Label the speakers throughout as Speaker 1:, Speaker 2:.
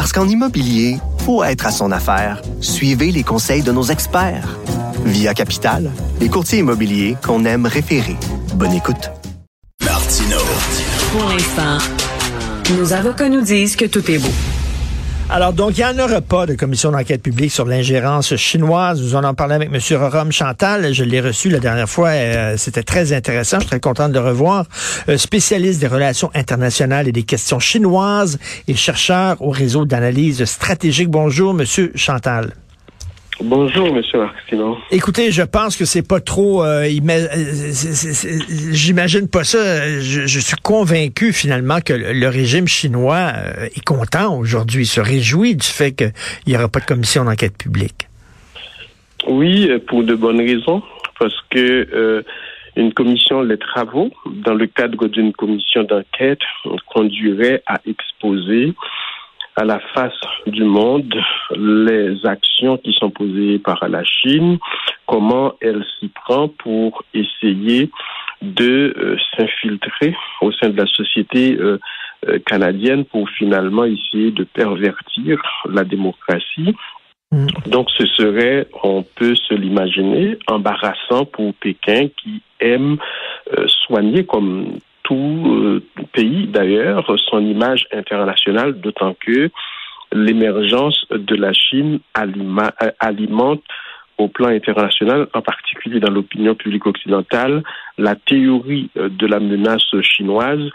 Speaker 1: Parce qu'en immobilier, faut être à son affaire. Suivez les conseils de nos experts. Via Capital, les courtiers immobiliers qu'on aime référer. Bonne écoute.
Speaker 2: Martino.
Speaker 3: Pour l'instant, nos avocats nous disent que tout est beau.
Speaker 4: Alors, donc, il n'y en aura pas de commission d'enquête publique sur l'ingérence chinoise. Nous en en parlé avec M. Rorom Chantal. Je l'ai reçu la dernière fois. Euh, C'était très intéressant. Je suis très content de revoir. Euh, spécialiste des relations internationales et des questions chinoises et chercheur au réseau d'analyse stratégique. Bonjour, M. Chantal.
Speaker 5: Bonjour, Monsieur Martino.
Speaker 4: Écoutez, je pense que c'est pas trop. Euh, euh, J'imagine pas ça. Je, je suis convaincu finalement que le, le régime chinois euh, est content aujourd'hui, se réjouit du fait qu'il n'y aura pas de commission d'enquête publique.
Speaker 5: Oui, pour de bonnes raisons, parce que euh, une commission, les travaux, dans le cadre d'une commission d'enquête, conduirait à exposer à la face du monde les actions qui sont posées par la Chine, comment elle s'y prend pour essayer de euh, s'infiltrer au sein de la société euh, euh, canadienne pour finalement essayer de pervertir la démocratie.
Speaker 4: Mm.
Speaker 5: Donc ce serait, on peut se l'imaginer, embarrassant pour Pékin qui aime soigner comme tout euh, pays d'ailleurs son image internationale, d'autant que l'émergence de la Chine euh, alimente au plan international, en particulier dans l'opinion publique occidentale, la théorie euh, de la menace chinoise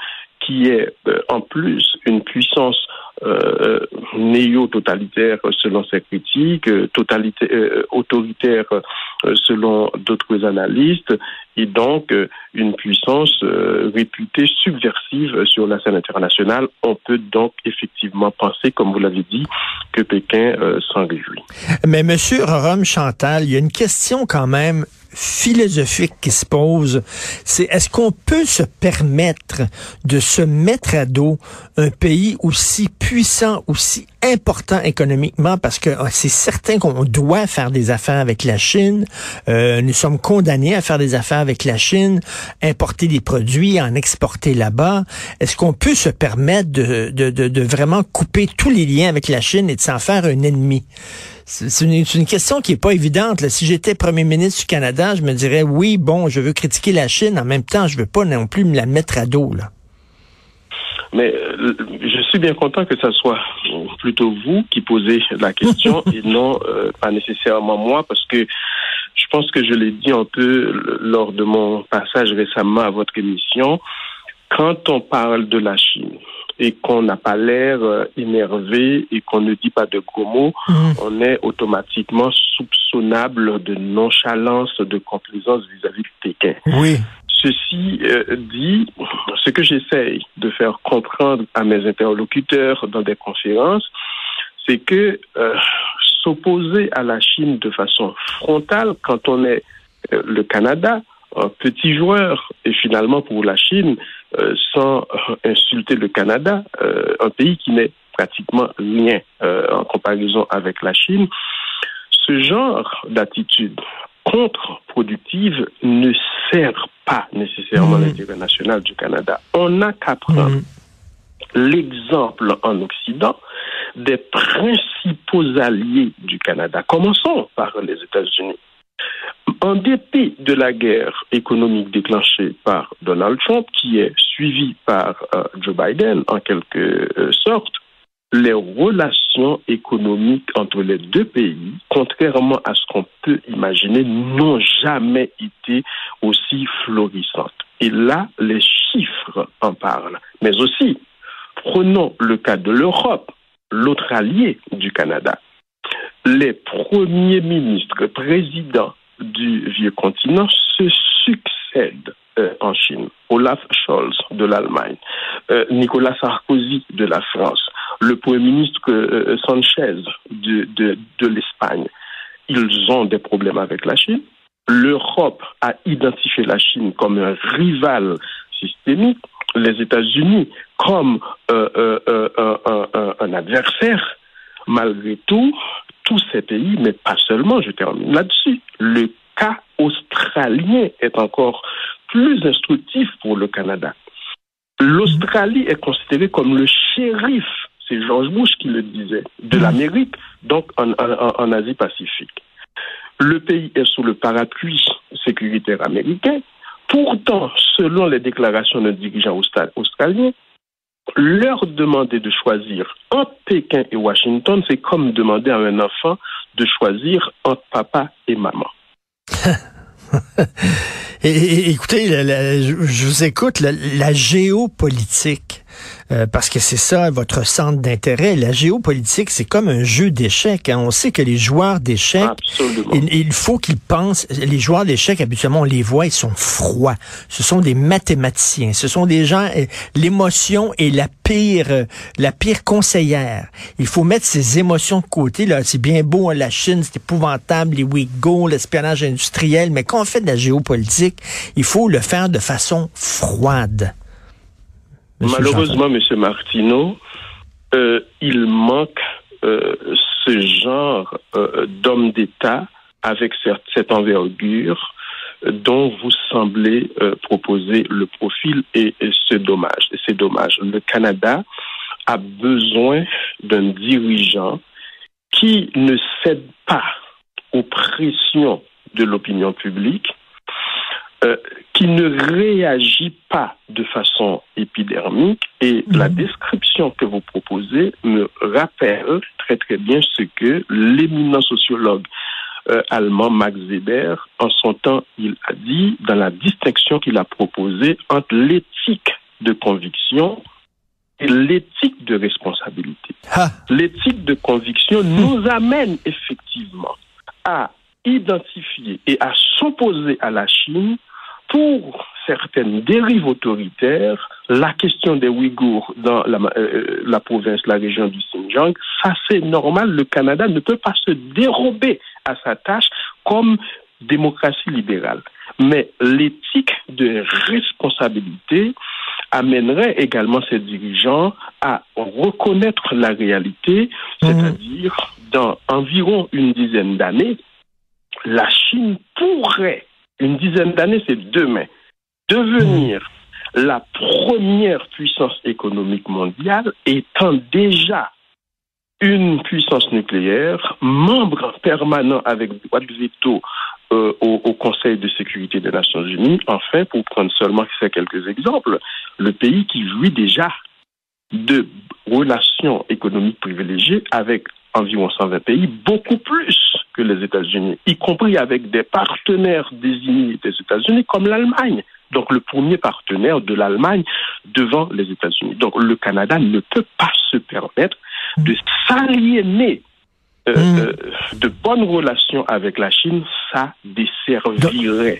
Speaker 5: qui est euh, en plus une puissance euh, néo-totalitaire selon ses critiques, euh, totalitaire, euh, autoritaire euh, selon d'autres analystes, et donc euh, une puissance euh, réputée subversive sur la scène internationale. On peut donc effectivement penser, comme vous l'avez dit, que Pékin euh, s'en réjouit.
Speaker 4: Mais Monsieur Rorom Chantal, il y a une question quand même philosophique qui se pose, c'est est-ce qu'on peut se permettre de se mettre à dos un pays aussi puissant, aussi important économiquement, parce que ah, c'est certain qu'on doit faire des affaires avec la Chine, euh, nous sommes condamnés à faire des affaires avec la Chine, importer des produits, en exporter là-bas. Est-ce qu'on peut se permettre de, de, de, de vraiment couper tous les liens avec la Chine et de s'en faire un ennemi? C'est une, question qui est pas évidente. là. Si j'étais premier ministre du Canada, je me dirais oui, bon, je veux critiquer la Chine. En même temps, je veux pas non plus me la mettre à dos. Là.
Speaker 5: Mais euh, je suis bien content que ce soit plutôt vous qui posez la question et non euh, pas nécessairement moi, parce que je pense que je l'ai dit un peu lors de mon passage récemment à votre émission. Quand on parle de la Chine et qu'on n'a pas l'air euh, énervé et qu'on ne dit pas de gros mots, on est automatiquement soupçonnable de nonchalance, de complaisance vis-à-vis de Pékin.
Speaker 4: Oui.
Speaker 5: Ceci euh, dit, ce que j'essaye de faire comprendre à mes interlocuteurs dans des conférences, c'est que euh, s'opposer à la Chine de façon frontale quand on est euh, le Canada, un petit joueur, et finalement pour la Chine, euh, sans euh, insulter le Canada, euh, un pays qui n'est pratiquement rien euh, en comparaison avec la Chine, ce genre d'attitude contre-productive ne sert pas nécessairement
Speaker 4: Mhm.
Speaker 5: l'intérêt national du Canada. On n'a qu'à prendre l'exemple en Occident des principaux alliés du Canada. Commençons par les États-Unis. En dépit de la guerre économique déclenchée par Donald Trump, qui est suivie par euh, Joe Biden en quelque euh, sorte, les relations économiques entre les deux pays, contrairement à ce qu'on peut imaginer, n'ont jamais été aussi florissantes. Et là, les chiffres en parlent. Mais aussi, prenons le cas de l'Europe, l'autre allié du Canada. Les premiers ministres, présidents du vieux continent se succèdent succèdent en Chine, Olaf Scholz de l'Allemagne, Nicolas Sarkozy de la France, le Premier ministre Sanchez de, de, de l'Espagne, ils ont des problèmes avec la Chine. L'Europe a identifié la Chine comme un rival systémique, les États-Unis comme euh, euh, euh, un, adversaire. Malgré tout, tous ces pays, mais pas seulement, je termine là-dessus, le cas australien est encore plus instructif pour le Canada. L'Australie est considérée comme le shérif, c'est George Bush qui le disait, de l'Amérique, donc en Asie-Pacifique. Le pays est sous le parapluie sécuritaire américain. Pourtant, selon les déclarations d'un dirigeant australien, leur demander de choisir entre Pékin et Washington, c'est comme demander à un enfant de choisir entre papa et maman.
Speaker 4: écoutez, je, vous écoute, la géopolitique euh, parce que c'est ça votre centre d'intérêt. La géopolitique, c'est comme un jeu d'échecs. Hein. On sait que les joueurs d'échecs, il, faut qu'ils pensent. Les joueurs d'échecs, habituellement, on les voit, ils sont froids. Ce sont des mathématiciens. Ce sont des gens. Euh, l'émotion est la pire, euh, la pire conseillère. Il faut mettre ses émotions de côté. Là, c'est bien beau hein, la Chine, c'est épouvantable, les Ouïghours, l'espionnage industriel, mais quand on fait de la géopolitique, il faut le faire de façon froide.
Speaker 5: Malheureusement, M. Martineau, euh, il manque euh, ce genre euh, d'homme d'État avec cette, envergure dont vous semblez proposer le profil et, c'est dommage. C'est dommage. Le Canada a besoin d'un dirigeant qui ne cède pas aux pressions de l'opinion publique, euh, qui ne réagit pas de façon épidermique. Et mhm. la description que vous proposez me rappelle très très bien ce que l'éminent sociologue euh, allemand Max Weber, en son temps, il a dit dans la distinction qu'il a proposée entre l'éthique de conviction et l'éthique de responsabilité. L'éthique de conviction nous amène effectivement à identifier et à s'opposer à la Chine pour certaines dérives autoritaires, la question des Ouïghours dans la, euh, la province, la région du Xinjiang, ça c'est normal. Le Canada ne peut pas se dérober à sa tâche comme démocratie libérale. Mais l'éthique de responsabilité amènerait également ces dirigeants à reconnaître la réalité, mmh. c'est-à-dire dans environ une dizaine d'années, la Chine pourrait une dizaine d'années, c'est demain, devenir la première puissance économique mondiale étant déjà une puissance nucléaire, membre permanent avec droit de veto euh, au, au, Conseil de sécurité des Nations Unies. Enfin, pour prendre seulement quelques exemples, le pays qui jouit déjà de relations économiques privilégiées avec environ 120 pays, beaucoup plus que les États-Unis, y compris avec des partenaires désignés des États-Unis comme l'Allemagne. Donc le premier partenaire de l'Allemagne devant les États-Unis. Donc le Canada ne peut pas se permettre de s'aliéner euh, hmm. euh, de bonnes relations avec la Chine, ça desservirait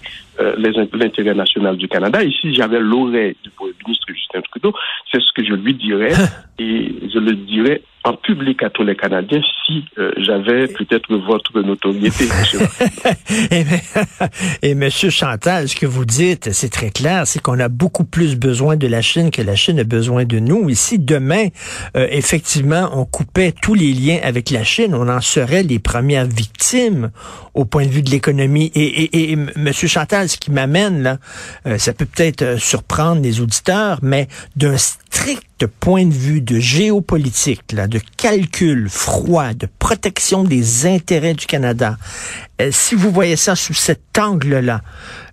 Speaker 5: l'intérêt national du Canada. Et si j'avais l'oreille du ministre Justin Trudeau, c'est ce que je lui dirais et je le dirais en public à tous les Canadiens si euh, j'avais peut-être votre notoriété.
Speaker 4: et, M. Chantal, ce que vous dites, c'est très clair, c'est qu'on a beaucoup plus besoin de la Chine que la Chine a besoin de nous. Ici, demain, euh, effectivement, on coupait tous les liens avec la Chine, on en serait les premières victimes au point de vue de l'économie. Et, M. Chantal, ce qui m'amène là, euh, ça peut peut-être surprendre les auditeurs, mais d'un strict point de vue de géopolitique, de calcul froid, de protection des intérêts du Canada, euh, si vous voyez ça sous cet angle-là,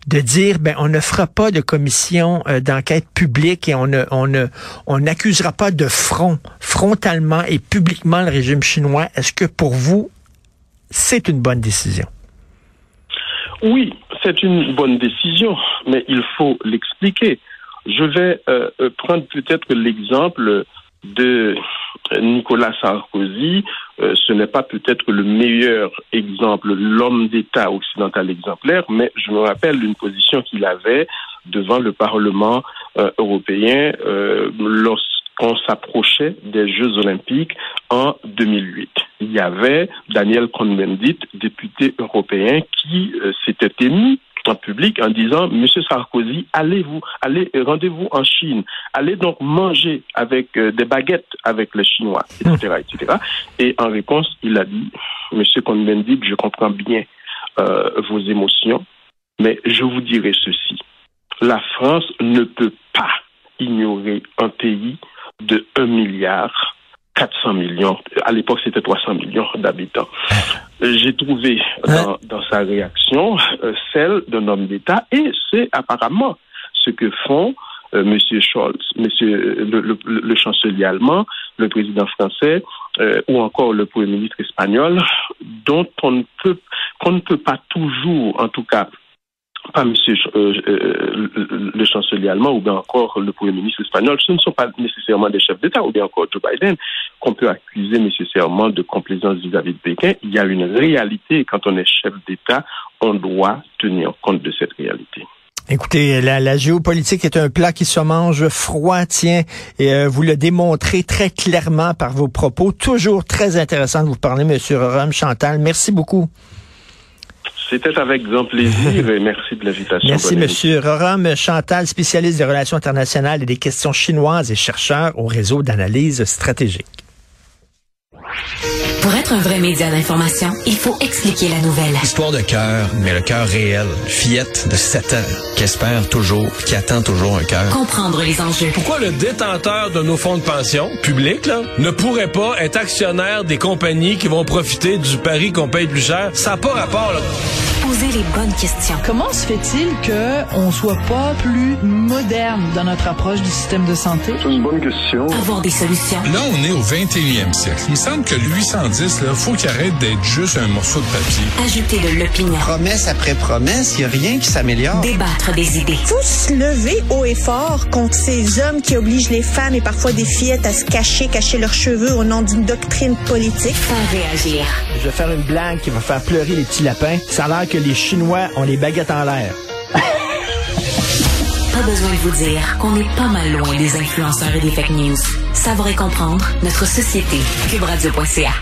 Speaker 4: de dire ben on ne fera pas de commission euh, d'enquête publique et on on on n'accusera pas de front frontalement et publiquement le régime chinois, est-ce que pour vous c'est une bonne décision?
Speaker 5: Oui, c'est une bonne décision, mais il faut l'expliquer. Je vais euh, euh, prendre peut-être l'exemple de Nicolas Sarkozy euh, ce n'est pas peut-être le meilleur exemple, l'homme d'État occidental exemplaire, mais je me rappelle une position qu'il avait devant le Parlement européen euh, lorsqu'on s'approchait des Jeux olympiques en 2008. Il y avait Daniel Cohn-Bendit, député européen, qui s'était émis en public en disant Monsieur Sarkozy, allez-vous, allez, rendez-vous en Chine, allez donc manger avec euh, des baguettes avec les Chinois, etc., etc. Et en réponse, il a dit Monsieur Cohn-Bendit, je comprends bien euh, vos émotions, mais je vous dirai ceci la France ne peut pas ignorer un pays de 1 milliard 400 millions. À l'époque, c'était 300 millions d'habitants. J'ai trouvé dans, dans, sa réaction euh, celle d'un homme d'État et c'est apparemment ce que font euh, Monsieur Scholz, Monsieur le, le, le, chancelier allemand, le président français euh, ou encore le premier ministre espagnol, dont on ne peut qu'on ne peut pas toujours, en tout cas pas monsieur euh, euh, le chancelier allemand ou bien encore le premier ministre espagnol, ce ne sont pas nécessairement des chefs d'État ou bien encore Joe Biden qu'on peut accuser nécessairement de complaisance vis-à-vis de Pékin. Il y a une réalité et quand on est chef d'État, on doit tenir compte de cette réalité.
Speaker 4: Écoutez, la, géopolitique est un plat qui se mange froid, tiens, et euh, vous le démontrez très clairement par vos propos. Toujours très intéressant de vous parler, Monsieur Rome Chantal. Merci beaucoup.
Speaker 5: C'était avec grand plaisir et merci de l'invitation.
Speaker 4: Merci, Monsieur Roram Chantal, spécialiste des relations internationales et des questions chinoises et chercheur au réseau d'analyse stratégique.
Speaker 2: Pour être un vrai média d'information, il faut expliquer la nouvelle.
Speaker 6: Histoire de cœur, mais le cœur réel. Fillette de 7 ans, qui espère toujours, qui attend toujours un cœur.
Speaker 2: Comprendre les enjeux.
Speaker 7: Pourquoi le détenteur de nos fonds de pension, publics, là, ne pourrait pas être actionnaire des compagnies qui vont profiter du pari qu'on paye plus cher? Ça n'a pas rapport, là.
Speaker 2: Poser les bonnes questions.
Speaker 8: Comment se fait-il qu'on soit pas plus moderne dans notre approche du système de santé?
Speaker 9: C'est une bonne question.
Speaker 2: Avoir des solutions.
Speaker 10: Là, on est au 21e siècle. Il me semble que le 810, là, faut qu'il arrête d'être juste un morceau de papier.
Speaker 2: Ajouter de l'opinion.
Speaker 11: Promesse après promesse, il n'y a rien qui s'améliore.
Speaker 2: Débattre des idées.
Speaker 12: Faut se lever haut et fort contre ces hommes qui obligent les femmes et parfois des fillettes à se cacher, cacher leurs cheveux au nom d'une doctrine politique.
Speaker 2: Faire réagir.
Speaker 4: Je vais faire une blague qui va faire pleurer les petits lapins. Ça a l'air que les Chinois ont les baguettes en l'air.
Speaker 2: pas besoin de vous dire qu'on est pas mal loin des influenceurs et des fake news. Savoir et comprendre notre société. Cubradio.ca